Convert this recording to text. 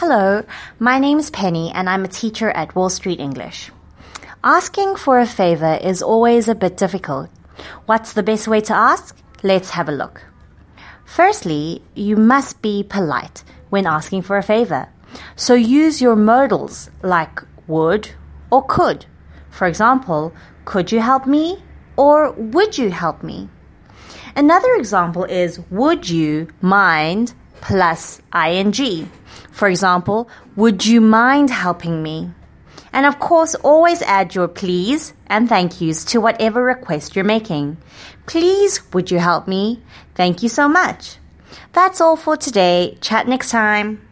Hello, my name is Penny and I'm a teacher at Wall Street English. Asking for a favor is always a bit difficult. What's the best way to ask? Let's have a look. Firstly, you must be polite when asking for a favor. So use your modals like would or could. For example, could you help me? Or would you help me? Another example is would you mind plus ing. For example, would you mind helping me? And of course, always add your please and thank yous to whatever request you're making. Please, would you help me? Thank you so much. That's all for today. Chat next time.